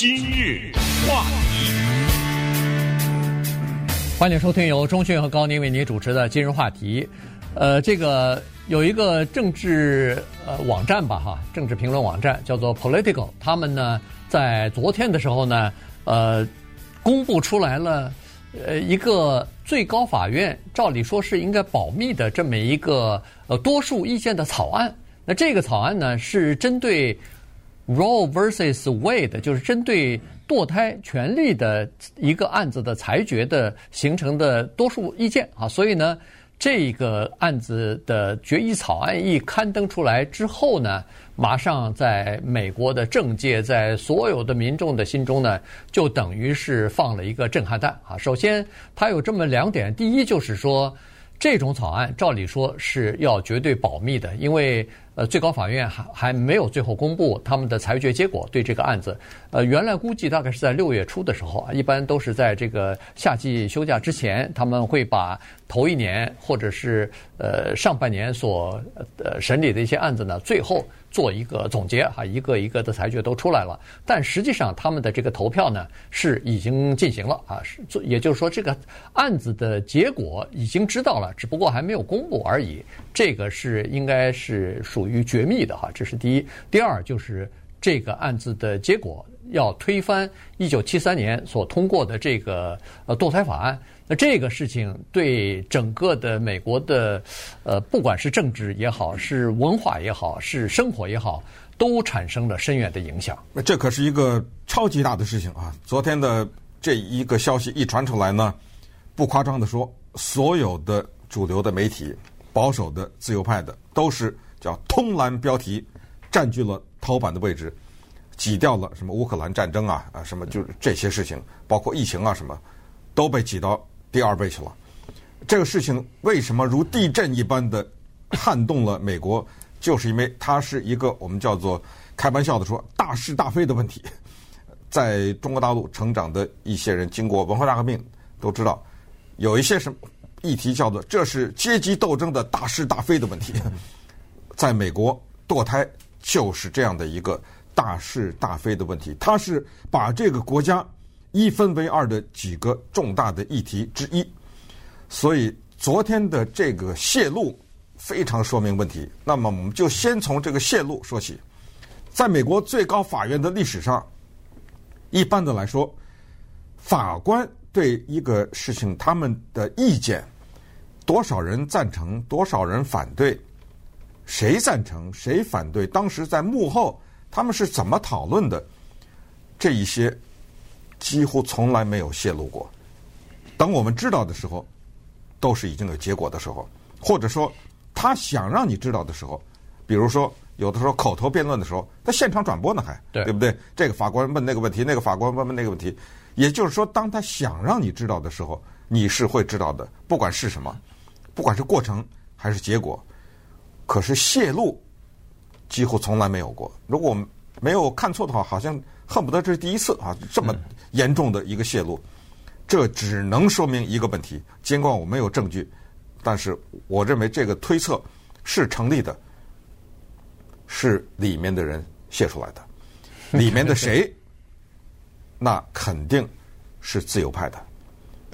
今日话题，欢迎收听由钟讯和高宁为您主持的今日话题。呃，这个有一个政治呃网站吧，哈，政治评论网站叫做 Political，他们呢在昨天的时候呢，呃，公布出来了，呃，一个最高法院照理说是应该保密的这么一个呃多数意见的草案。那这个草案呢是针对。Roe versus Wade 就是针对堕胎权利的一个案子的裁决的形成的多数意见啊，所以呢，这个案子的决议草案一刊登出来之后呢，马上在美国的政界，在所有的民众的心中呢，就等于是放了一个震撼弹啊。首先，它有这么两点，第一就是说，这种草案照理说是要绝对保密的，因为。呃，最高法院还还没有最后公布他们的裁决结果，对这个案子，呃，原来估计大概是在六月初的时候啊，一般都是在这个夏季休假之前，他们会把头一年或者是呃上半年所呃审理的一些案子呢，最后做一个总结哈，一个一个的裁决都出来了。但实际上他们的这个投票呢是已经进行了啊，是做也就是说这个案子的结果已经知道了，只不过还没有公布而已。这个是应该是属于于绝密的哈，这是第一。第二就是这个案子的结果要推翻一九七三年所通过的这个呃堕胎法案。那这个事情对整个的美国的呃不管是政治也好，是文化也好，是生活也好，都产生了深远的影响。那这可是一个超级大的事情啊！昨天的这一个消息一传出来呢，不夸张的说，所有的主流的媒体。保守的、自由派的都是叫通栏标题，占据了头版的位置，挤掉了什么乌克兰战争啊啊什么，就是这些事情，包括疫情啊什么，都被挤到第二位去了。这个事情为什么如地震一般的撼动了美国？就是因为它是一个我们叫做开玩笑的说大是大非的问题。在中国大陆成长的一些人，经过文化大革命都知道，有一些什么。议题叫做“这是阶级斗争的大是大非的问题”。在美国，堕胎就是这样的一个大是大非的问题。它是把这个国家一分为二的几个重大的议题之一。所以，昨天的这个泄露非常说明问题。那么，我们就先从这个泄露说起。在美国最高法院的历史上，一般的来说，法官。对一个事情，他们的意见，多少人赞成，多少人反对，谁赞成，谁反对，当时在幕后他们是怎么讨论的，这一些几乎从来没有泄露过。等我们知道的时候，都是已经有结果的时候，或者说他想让你知道的时候，比如说有的时候口头辩论的时候，他现场转播呢还，还对，对不对？这个法官问那个问题，那个法官问问那个问题。也就是说，当他想让你知道的时候，你是会知道的，不管是什么，不管是过程还是结果。可是泄露几乎从来没有过。如果我们没有看错的话，好像恨不得这是第一次啊，这么严重的一个泄露。这只能说明一个问题：尽管我没有证据，但是我认为这个推测是成立的，是里面的人泄出来的，里面的谁？那肯定是自由派的，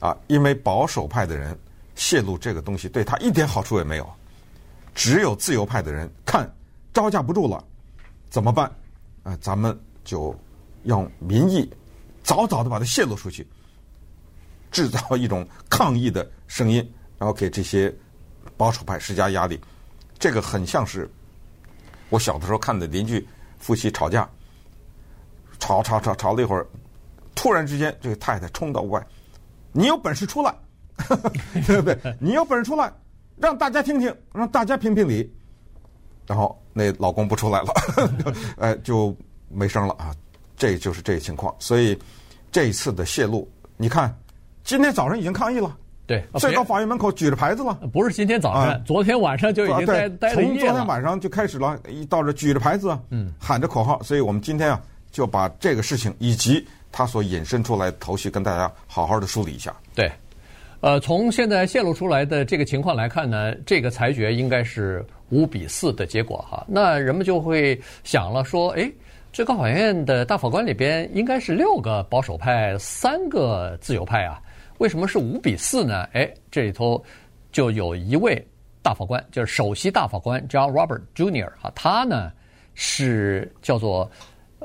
啊，因为保守派的人泄露这个东西对他一点好处也没有，只有自由派的人看招架不住了，怎么办？啊，咱们就用民意早早的把它泄露出去，制造一种抗议的声音，然后给这些保守派施加压力。这个很像是我小的时候看的邻居夫妻吵架，吵吵吵吵了一会儿。突然之间，这个太太冲到屋外，你有本事出来，对不对？你有本事出来，让大家听听，让大家评评理。然后那老公不出来了，哎，就没声了啊。这就是这个情况。所以这一次的泄露，你看，今天早上已经抗议了，对，最高法院门口举着牌子了。不是今天早上，昨天晚上就已经待待了。从昨天晚上就开始了，一到这举着牌子，嗯，喊着口号。所以我们今天啊，就把这个事情以及。它所引申出来的头绪，跟大家好好的梳理一下。对，呃，从现在泄露出来的这个情况来看呢，这个裁决应该是五比四的结果哈。那人们就会想了说，诶，最高法院的大法官里边应该是六个保守派，三个自由派啊。为什么是五比四呢？哎，这里头就有一位大法官，就是首席大法官 John Robert Jr. 啊，他呢是叫做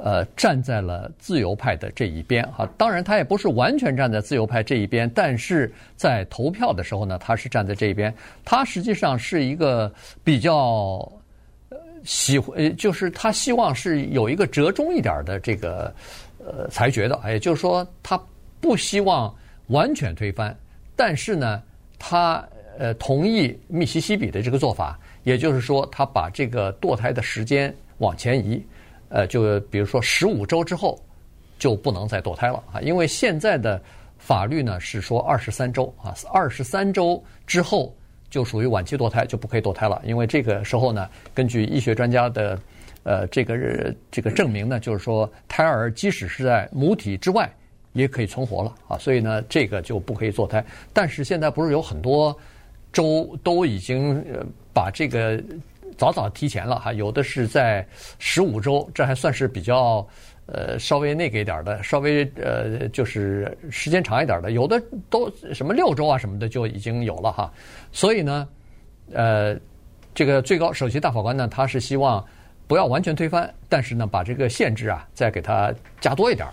呃站在了自由派的这一边啊。当然，他也不是完全站在自由派这一边，但是在投票的时候呢，他是站在这一边。他实际上是一个比较。喜欢，就是他希望是有一个折中一点的这个呃裁决的，也就是说，他不希望完全推翻，但是呢，他呃同意密西西比的这个做法，也就是说，他把这个堕胎的时间往前移，呃，就比如说十五周之后就不能再堕胎了啊，因为现在的法律呢是说二十三周啊，二十三周之后。就属于晚期堕胎，就不可以堕胎了，因为这个时候呢，根据医学专家的呃这个这个证明呢，就是说胎儿即使是在母体之外也可以存活了啊，所以呢，这个就不可以堕胎。但是现在不是有很多州都已经把这个早早提前了哈，有的是在十五周，这还算是比较。呃，稍微那个一点的，稍微呃，就是时间长一点的，有的都什么六周啊什么的就已经有了哈。所以呢，呃，这个最高首席大法官呢，他是希望不要完全推翻，但是呢，把这个限制啊再给他加多一点。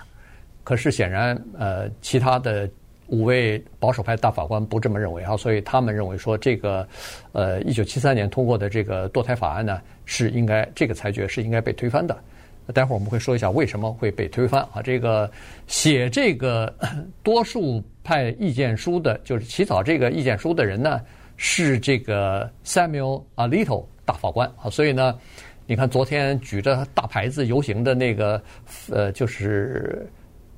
可是显然，呃，其他的五位保守派大法官不这么认为啊，所以他们认为说，这个呃，一九七三年通过的这个堕胎法案呢，是应该这个裁决是应该被推翻的。待会儿我们会说一下为什么会被推翻啊？这个写这个 多数派意见书的，就是起草这个意见书的人呢，是这个 Samuel Alito 大法官啊。所以呢，你看昨天举着大牌子游行的那个呃，就是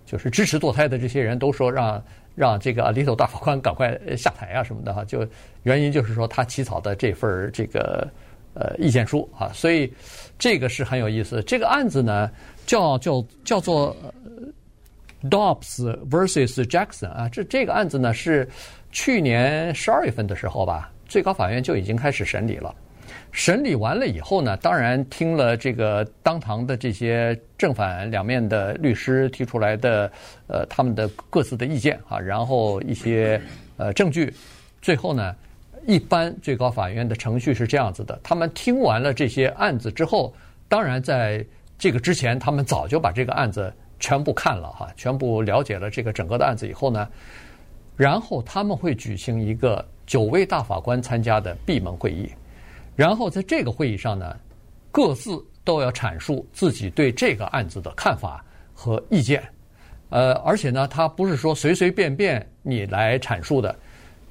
就是支持堕胎的这些人都说让让这个 Alito 大法官赶快下台啊什么的哈。就原因就是说他起草的这份这个。呃，意见书啊，所以这个是很有意思。这个案子呢，叫叫叫做 Dobbs versus Jackson 啊，这这个案子呢是去年十二月份的时候吧，最高法院就已经开始审理了。审理完了以后呢，当然听了这个当堂的这些正反两面的律师提出来的呃他们的各自的意见啊，然后一些呃证据，最后呢。一般最高法院的程序是这样子的：他们听完了这些案子之后，当然在这个之前，他们早就把这个案子全部看了哈，全部了解了这个整个的案子以后呢，然后他们会举行一个九位大法官参加的闭门会议，然后在这个会议上呢，各自都要阐述自己对这个案子的看法和意见，呃，而且呢，他不是说随随便便你来阐述的，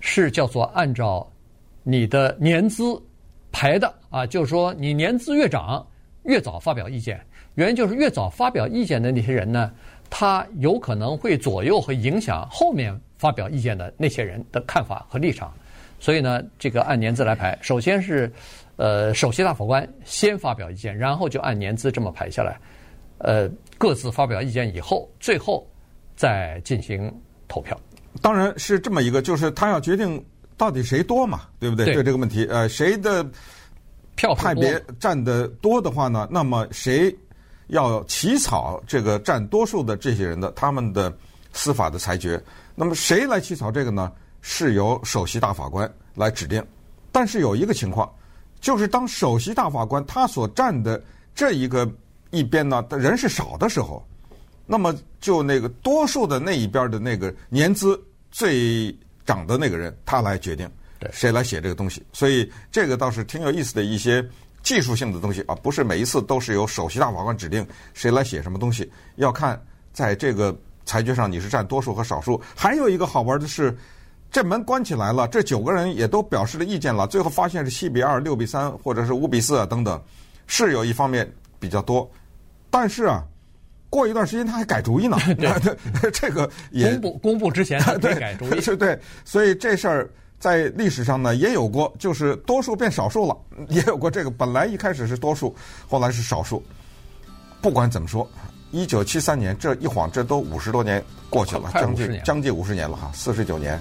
是叫做按照。你的年资排的啊，就是说你年资越长，越早发表意见。原因就是越早发表意见的那些人呢，他有可能会左右和影响后面发表意见的那些人的看法和立场。所以呢，这个按年资来排，首先是呃首席大法官先发表意见，然后就按年资这么排下来，呃各自发表意见以后，最后再进行投票。当然是这么一个，就是他要决定。到底谁多嘛？对不对？对这个问题，呃，谁的票派别占的多的话呢？那么谁要起草这个占多数的这些人的他们的司法的裁决？那么谁来起草这个呢？是由首席大法官来指定。但是有一个情况，就是当首席大法官他所站的这一个一边呢的人是少的时候，那么就那个多数的那一边的那个年资最。长的那个人，他来决定谁来写这个东西，所以这个倒是挺有意思的一些技术性的东西啊，不是每一次都是由首席大法官指定谁来写什么东西，要看在这个裁决上你是占多数和少数。还有一个好玩的是，这门关起来了，这九个人也都表示了意见了，最后发现是七比二、六比三或者是五比四啊等等，是有一方面比较多，但是啊。过一段时间他还改主意呢 这个也公布公布之前改主意，是对，所以这事儿在历史上呢也有过，就是多数变少数了，也有过这个本来一开始是多数，后来是少数。不管怎么说，一九七三年这一晃这都五十多年过去了，将近将近五十年了哈，四十九年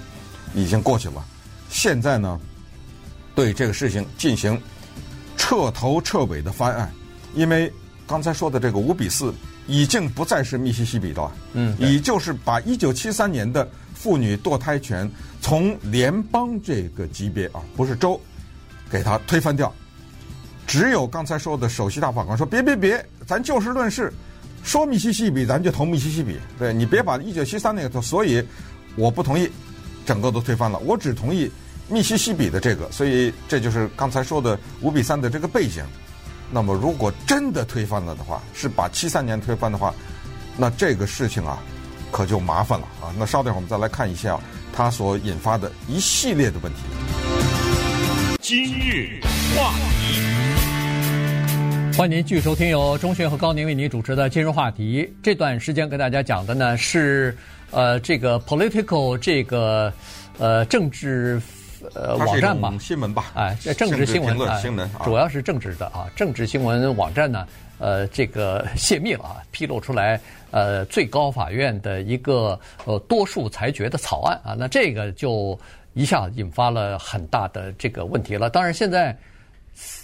已经过去了。现在呢，对这个事情进行彻头彻尾的翻案，因为。刚才说的这个五比四，已经不再是密西西比的了，嗯，已就是把一九七三年的妇女堕胎权从联邦这个级别啊，不是州，给它推翻掉。只有刚才说的首席大法官说：“别别别，咱就事论事，说密西西比，咱就投密西西比。对你别把一九七三那个投，所以我不同意，整个都推翻了。我只同意密西西比的这个，所以这就是刚才说的五比三的这个背景。那么如果真的推翻了的话，是把七三年推翻的话，那这个事情啊，可就麻烦了啊。那稍等会儿我们再来看一下它所引发的一系列的问题。今日话题。欢迎您继续收听由钟迅和高宁为您主持的今日话题。这段时间跟大家讲的呢是呃这个 political 这个呃政治呃网站吧，新闻吧，哎，政治新闻评论新闻，主要是政治的啊，政治新闻网站呢呃这个泄密了啊，披露出来呃最高法院的一个呃多数裁决的草案啊，那这个就一下引发了很大的这个问题了。当然现在。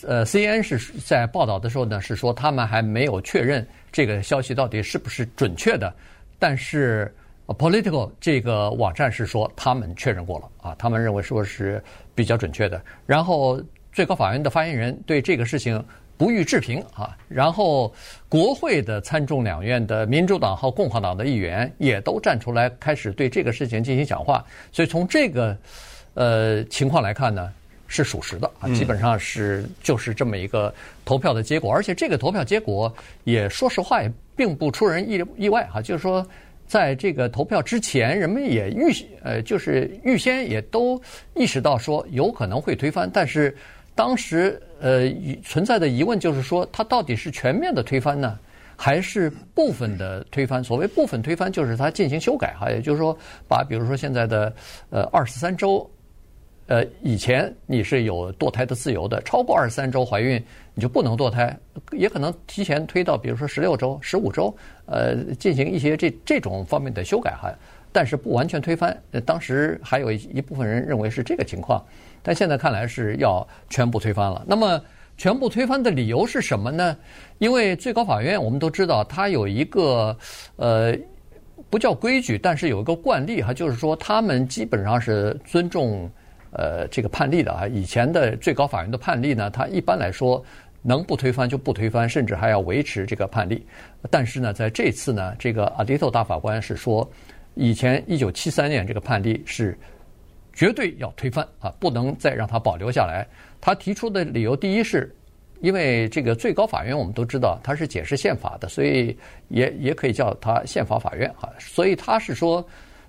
呃，CN 是在报道的时候呢，是说他们还没有确认这个消息到底是不是准确的，但是 Political 这个网站是说他们确认过了啊，他们认为说是比较准确的。然后最高法院的发言人对这个事情不予置评啊，然后国会的参众两院的民主党和共和党的议员也都站出来开始对这个事情进行讲话，所以从这个呃情况来看呢。是属实的啊，基本上是就是这么一个投票的结果，而且这个投票结果也说实话也并不出人意意外哈，就是说在这个投票之前，人们也预呃就是预先也都意识到说有可能会推翻，但是当时呃存在的疑问就是说，它到底是全面的推翻呢，还是部分的推翻？所谓部分推翻，就是它进行修改哈，也就是说把比如说现在的呃二十三周。呃，以前你是有堕胎的自由的，超过二十三周怀孕你就不能堕胎，也可能提前推到比如说十六周、十五周，呃，进行一些这这种方面的修改哈，但是不完全推翻。当时还有一部分人认为是这个情况，但现在看来是要全部推翻了。那么全部推翻的理由是什么呢？因为最高法院我们都知道，它有一个呃不叫规矩，但是有一个惯例哈，就是说他们基本上是尊重。呃，这个判例的啊，以前的最高法院的判例呢，它一般来说能不推翻就不推翻，甚至还要维持这个判例。但是呢，在这次呢，这个阿迪托大法官是说，以前一九七三年这个判例是绝对要推翻啊，不能再让它保留下来。他提出的理由，第一是因为这个最高法院我们都知道它是解释宪法的，所以也也可以叫它宪法法院啊。所以他是说，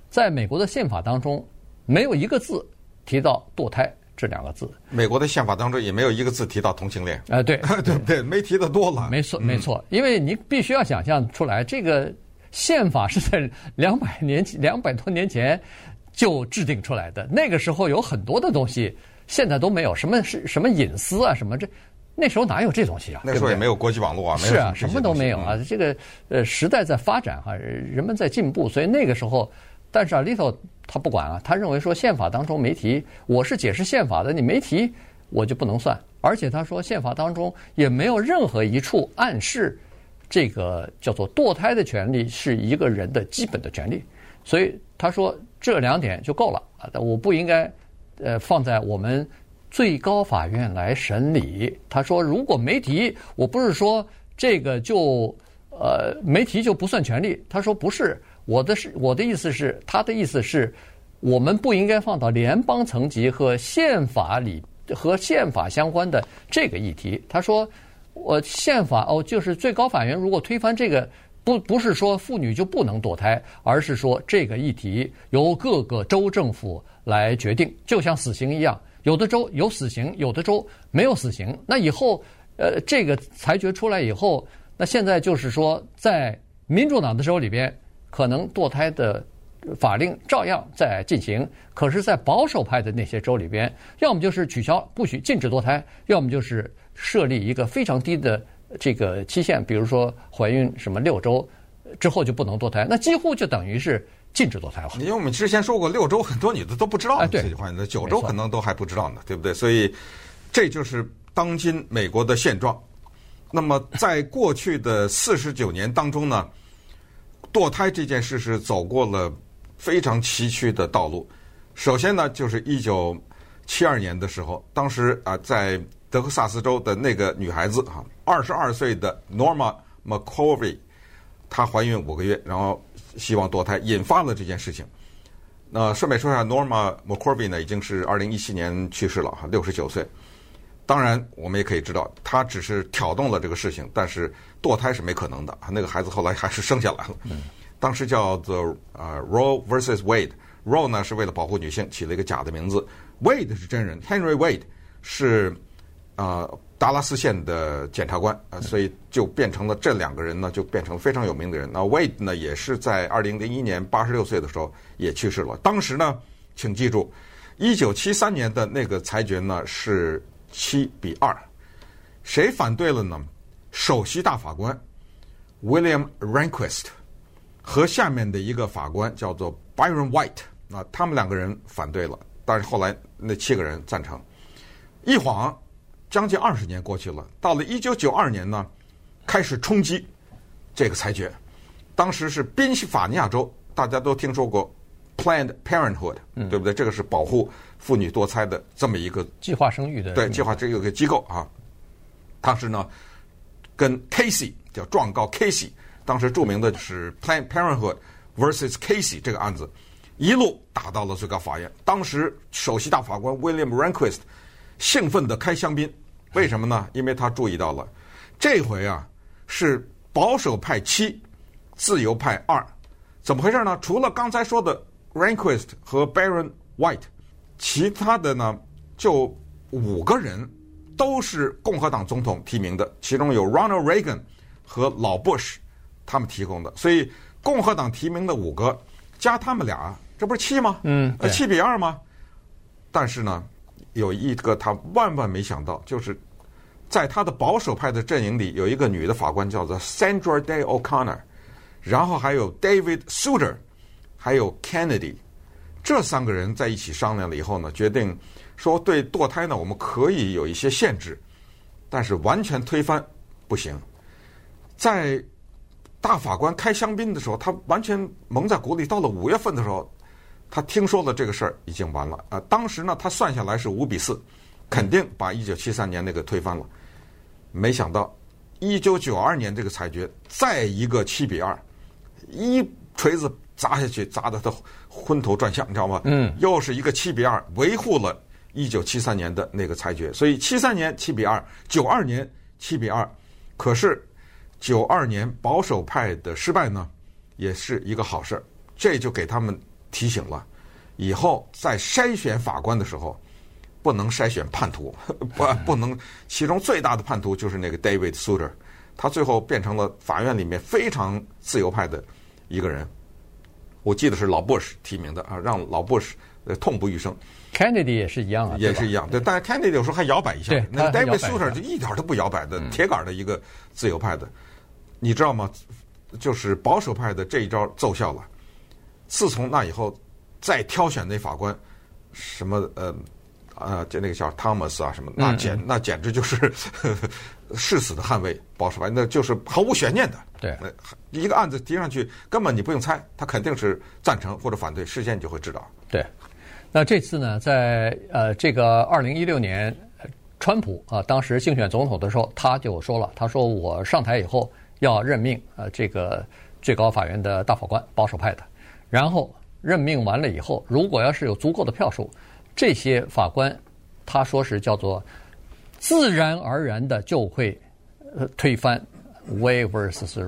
在美国的宪法当中没有一个字。提到堕胎这两个字，美国的宪法当中也没有一个字提到同性恋。呃，对，对对，没提的多了。没错，没错，因为你必须要想象出来，这个宪法是在两百年前、两百多年前就制定出来的。那个时候有很多的东西，现在都没有，什么是什么隐私啊，什么这那时候哪有这东西啊？那时候也没有国际网络啊，是啊，什么都没有啊。这个呃，时代在发展哈，人们在进步，所以那个时候。但是啊，Lito 他不管啊，他认为说宪法当中没提，我是解释宪法的，你没提我就不能算。而且他说宪法当中也没有任何一处暗示这个叫做堕胎的权利是一个人的基本的权利，所以他说这两点就够了啊，我不应该呃放在我们最高法院来审理。他说如果没提，我不是说这个就呃没提就不算权利，他说不是。我的是我的意思是，他的意思是，我们不应该放到联邦层级和宪法里和宪法相关的这个议题。他说，我宪法哦，就是最高法院如果推翻这个，不不是说妇女就不能堕胎，而是说这个议题由各个州政府来决定，就像死刑一样，有的州有死刑，有的州没有死刑。那以后，呃，这个裁决出来以后，那现在就是说，在民主党的州里边。可能堕胎的法令照样在进行，可是，在保守派的那些州里边，要么就是取消不许禁止堕胎，要么就是设立一个非常低的这个期限，比如说怀孕什么六周之后就不能堕胎，那几乎就等于是禁止堕胎了。因为我们之前说过，六周很多女的都不知道这句话，那九周可能都还不知道呢，对不对？所以这就是当今美国的现状。那么在过去的四十九年当中呢，堕胎这件事是走过了非常崎岖的道路。首先呢，就是一九七二年的时候，当时啊，在德克萨斯州的那个女孩子啊，二十二岁的 Norma McCovey，她怀孕五个月，然后希望堕胎，引发了这件事情。那顺便说一下，Norma McCovey 呢，已经是二零一七年去世了，哈，六十九岁。当然，我们也可以知道，他只是挑动了这个事情，但是堕胎是没可能的。那个孩子后来还是生下来了。嗯。当时叫做啊 Roe versus Wade，Roe 呢是为了保护女性起了一个假的名字，Wade 是真人，Henry Wade 是啊达拉斯县的检察官啊，所以就变成了这两个人呢，就变成了非常有名的人。那 Wade 呢也是在二零零一年八十六岁的时候也去世了。当时呢，请记住，一九七三年的那个裁决呢是。七比二，谁反对了呢？首席大法官 William Rehnquist 和下面的一个法官叫做 Byron White 啊，他们两个人反对了，但是后来那七个人赞成。一晃将近二十年过去了，到了一九九二年呢，开始冲击这个裁决。当时是宾夕法尼亚州，大家都听说过。Planned Parenthood，对不对？这个是保护妇女堕胎的这么一个计划生育的对计划这个个机构啊。当时呢，跟 Casey 叫状告 Casey，当时著名的是 Planned Parenthood versus Casey 这个案子，一路打到了最高法院。当时首席大法官 William Rehnquist 兴奋的开香槟，为什么呢？因为他注意到了这回啊是保守派七，自由派二，怎么回事呢？除了刚才说的。Rehnquist 和 Baron White，其他的呢就五个人都是共和党总统提名的，其中有 Ronald Reagan 和老 Bush 他们提供的，所以共和党提名的五个加他们俩，这不是七吗？嗯，七比二吗？但是呢，有一个他万万没想到，就是在他的保守派的阵营里有一个女的法官叫做 Sandra Day O'Connor，然后还有 David Souter。还有 Kennedy，这三个人在一起商量了以后呢，决定说对堕胎呢，我们可以有一些限制，但是完全推翻不行。在大法官开香槟的时候，他完全蒙在鼓里。到了五月份的时候，他听说了这个事儿已经完了啊。当时呢，他算下来是五比四，肯定把一九七三年那个推翻了。没想到一九九二年这个裁决再一个七比二，一锤子。砸下去，砸得他昏头转向，你知道吗？嗯，又是一个七比二，维护了一九七三年的那个裁决。所以七三年七比二，九二年七比二。可是九二年保守派的失败呢，也是一个好事儿。这就给他们提醒了，以后在筛选法官的时候，不能筛选叛徒，不不能。其中最大的叛徒就是那个 David Souter，他最后变成了法院里面非常自由派的一个人。我记得是老布什提名的啊，让老布什呃痛不欲生。Kennedy 也是一样啊，也是一样。对，但是 Kennedy 有时候还摇摆一下。对，那 David Souter 就一点都不摇摆的，铁杆的一个自由派的。你知道吗？就是保守派的这一招奏效了。自从那以后，再挑选那法官，什么呃啊，就那个叫 Thomas 啊什么，那简那简直就是誓死的捍卫保守派，那就是毫无悬念的。对，一个案子提上去，根本你不用猜，他肯定是赞成或者反对，事先你就会知道。对，那这次呢，在呃这个二零一六年，川普啊当时竞选总统的时候，他就说了，他说我上台以后要任命呃这个最高法院的大法官，保守派的，然后任命完了以后，如果要是有足够的票数，这些法官他说是叫做自然而然的就会呃推翻。Wade versus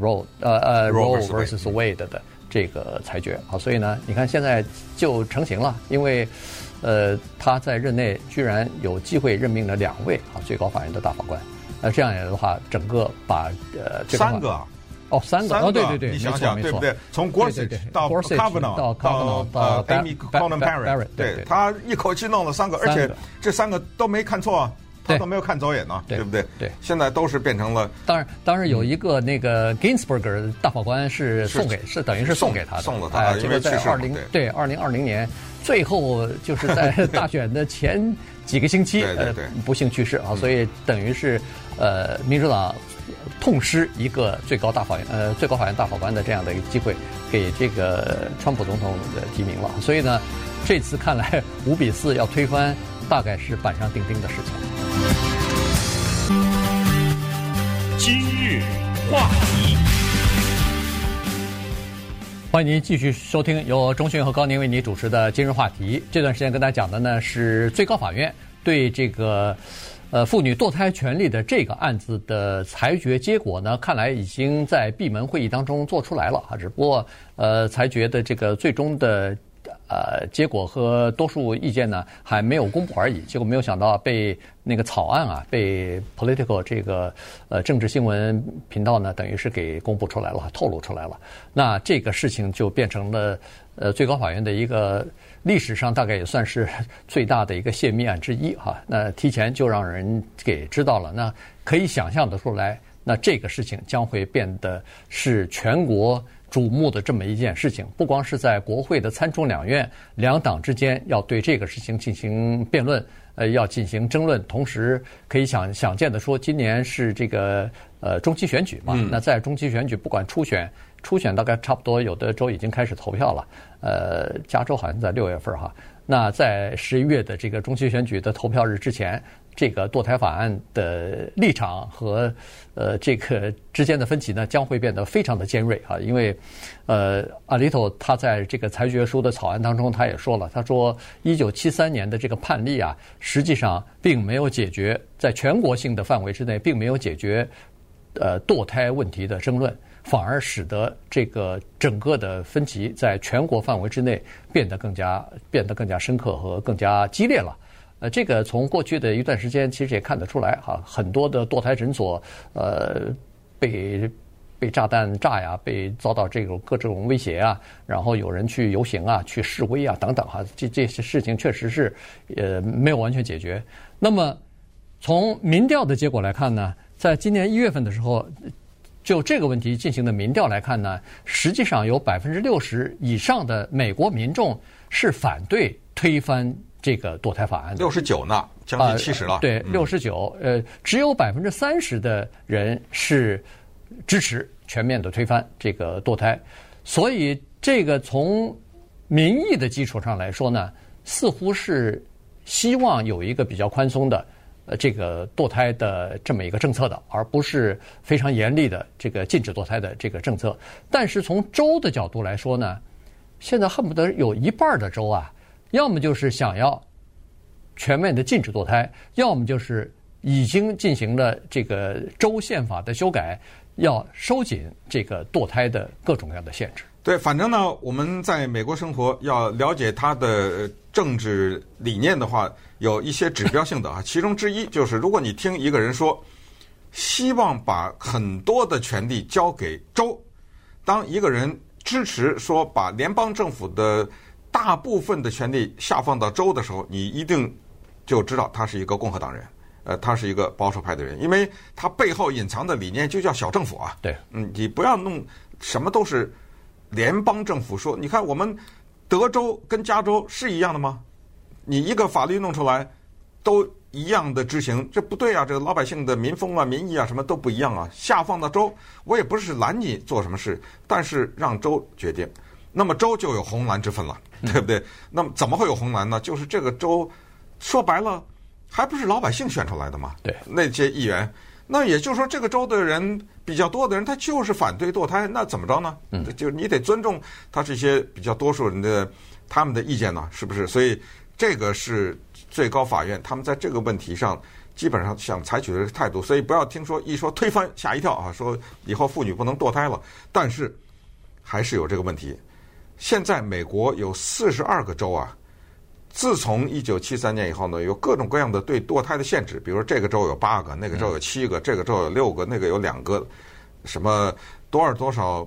Roe，呃呃，Roe versus Wade 的这个裁决。啊，所以呢，你看现在就成型了，因为呃他在任内居然有机会任命了两位啊最高法院的大法官，那这样的话，整个把呃三个哦三个哦对对对，你想想对不对？从 Gorsuch 到 Kavanaugh 到呃 Amy Coney Barrett，对他一口气弄了三个，而且这三个都没看错。他都没有看走眼呢，对不对？对，现在都是变成了。当然，当然有一个那个 Ginsburg 大法官是送给，是等于是送给他的，送了他，因为在二零对二零二零年最后就是在 大选的前几个星期，呃，不幸去世啊，所以等于是呃民主党痛失一个最高大法院呃最高法院大法官的这样的一个机会，给这个川普总统的提名了。所以呢，这次看来五比四要推翻。大概是板上钉钉的事情。今日话题，欢迎您继续收听由钟迅和高宁为您主持的《今日话题》。这段时间跟大家讲的呢是最高法院对这个呃妇女堕胎权利的这个案子的裁决结果呢，看来已经在闭门会议当中做出来了啊，只不过呃裁决的这个最终的。呃，结果和多数意见呢还没有公布而已。结果没有想到被那个草案啊，被 Political 这个呃政治新闻频道呢，等于是给公布出来了，透露出来了。那这个事情就变成了呃最高法院的一个历史上大概也算是最大的一个泄密案之一哈。那提前就让人给知道了，那可以想象得出来，那这个事情将会变得是全国。瞩目的这么一件事情，不光是在国会的参众两院两党之间要对这个事情进行辩论，呃，要进行争论，同时可以想想见的说，今年是这个呃中期选举嘛，那在中期选举，不管初选，初选大概差不多有的州已经开始投票了，呃，加州好像在六月份哈，那在十一月的这个中期选举的投票日之前。这个堕胎法案的立场和呃这个之间的分歧呢，将会变得非常的尖锐啊！因为呃，阿里头他在这个裁决书的草案当中，他也说了，他说一九七三年的这个判例啊，实际上并没有解决在全国性的范围之内，并没有解决呃堕胎问题的争论，反而使得这个整个的分歧在全国范围之内变得更加变得更加深刻和更加激烈了。呃，这个从过去的一段时间，其实也看得出来哈，很多的堕胎诊所，呃，被被炸弹炸呀，被遭到这种各种威胁啊，然后有人去游行啊，去示威啊，等等哈，这这些事情确实是呃没有完全解决。那么从民调的结果来看呢，在今年一月份的时候，就这个问题进行的民调来看呢，实际上有百分之六十以上的美国民众是反对推翻。这个堕胎法案的六十九呢，将近七十了。对，六十九，呃，只有百分之三十的人是支持全面的推翻这个堕胎，所以这个从民意的基础上来说呢，似乎是希望有一个比较宽松的这个堕胎的这么一个政策的，而不是非常严厉的这个禁止堕胎的这个政策。但是从州的角度来说呢，现在恨不得有一半的州啊。要么就是想要全面的禁止堕胎，要么就是已经进行了这个州宪法的修改，要收紧这个堕胎的各种各样的限制。对，反正呢，我们在美国生活，要了解他的政治理念的话，有一些指标性的啊。其中之一就是，如果你听一个人说，希望把很多的权利交给州，当一个人支持说把联邦政府的大部分的权利下放到州的时候，你一定就知道他是一个共和党人，呃，他是一个保守派的人，因为他背后隐藏的理念就叫小政府啊。对，嗯，你不要弄什么都是联邦政府说。你看，我们德州跟加州是一样的吗？你一个法律弄出来都一样的执行，这不对啊！这个老百姓的民风啊、民意啊，什么都不一样啊。下放到州，我也不是拦你做什么事，但是让州决定。那么州就有红蓝之分了，对不对？那么怎么会有红蓝呢？就是这个州说白了，还不是老百姓选出来的嘛？对，那些议员，那也就是说，这个州的人比较多的人，他就是反对堕胎，那怎么着呢？嗯，就是你得尊重他这些比较多数人的他们的意见呢，是不是？所以这个是最高法院他们在这个问题上基本上想采取的态度。所以不要听说一说推翻吓一跳啊，说以后妇女不能堕胎了，但是还是有这个问题。现在美国有四十二个州啊，自从一九七三年以后呢，有各种各样的对堕胎的限制，比如说这个州有八个，那个州有七个，这个州有六个，那个有两个，什么多少多少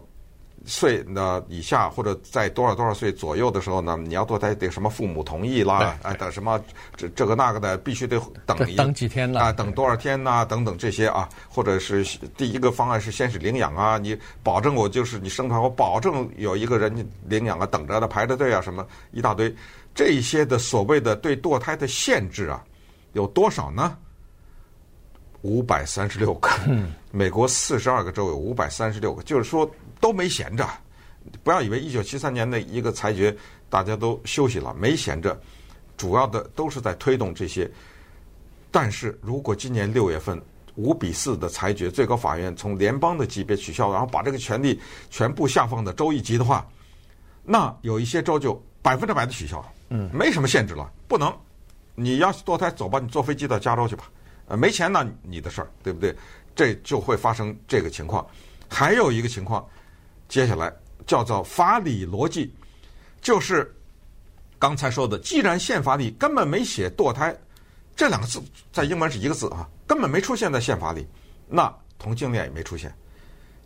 岁呢以下或者在多少多少岁左右的时候呢，你要堕胎得什么父母同意啦，哎等什么这这个那个的，必须得等一等几天了。啊，等多少天呐，等等这些啊，或者是第一个方案是先是领养啊，你保证我就是你生出来，我保证有一个人领养啊，等着的排着队啊，什么一大堆，这些的所谓的对堕胎的限制啊，有多少呢？五百三十六个，美国四十二个州有五百三十六个，就是说都没闲着。不要以为一九七三年的一个裁决大家都休息了，没闲着，主要的都是在推动这些。但是如果今年六月份五比四的裁决，最高法院从联邦的级别取消，然后把这个权利全部下放到州一级的话，那有一些州就百分之百的取消，嗯，没什么限制了，不能，你要堕胎走吧，你坐飞机到加州去吧。呃，没钱那你的事儿，对不对？这就会发生这个情况。还有一个情况，接下来叫做法理逻辑，就是刚才说的，既然宪法里根本没写堕胎这两个字，在英文是一个字啊，根本没出现在宪法里，那同性恋也没出现。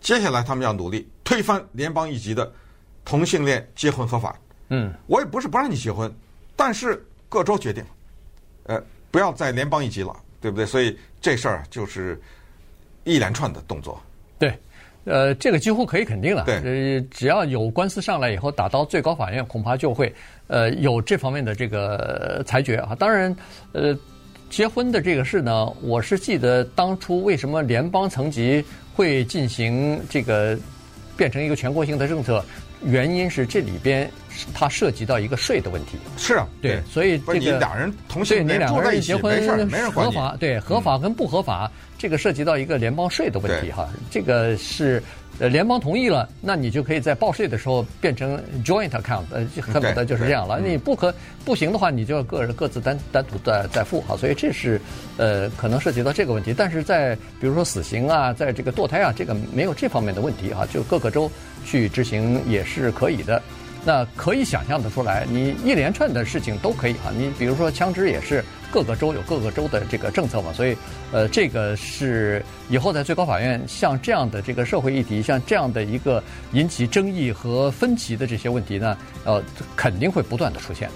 接下来他们要努力推翻联邦一级的同性恋结婚合法。嗯，我也不是不让你结婚，但是各州决定，呃，不要在联邦一级了。对不对？所以这事儿就是一连串的动作。对，呃，这个几乎可以肯定了。对，呃，只要有官司上来以后，打到最高法院，恐怕就会呃有这方面的这个裁决啊。当然，呃，结婚的这个事呢，我是记得当初为什么联邦层级会进行这个变成一个全国性的政策。原因是这里边它涉及到一个税的问题。是啊，对，所以这个你两人同性恋住在一起，没事，没人合法，对，合法跟不合法，这个涉及到一个联邦税的问题哈。这个是呃联邦同意了，那你就可以在报税的时候变成 joint account，呃，恨不得就是这样了。你不可不行的话，你就要个人各自单单独的再付哈。所以这是呃可能涉及到这个问题。但是在比如说死刑啊，在这个堕胎啊，这个没有这方面的问题哈，就各个州。去执行也是可以的，那可以想象得出来，你一连串的事情都可以啊。你比如说枪支也是各个州有各个州的这个政策嘛，所以呃，这个是以后在最高法院像这样的这个社会议题，像这样的一个引起争议和分歧的这些问题呢，呃，肯定会不断的出现的。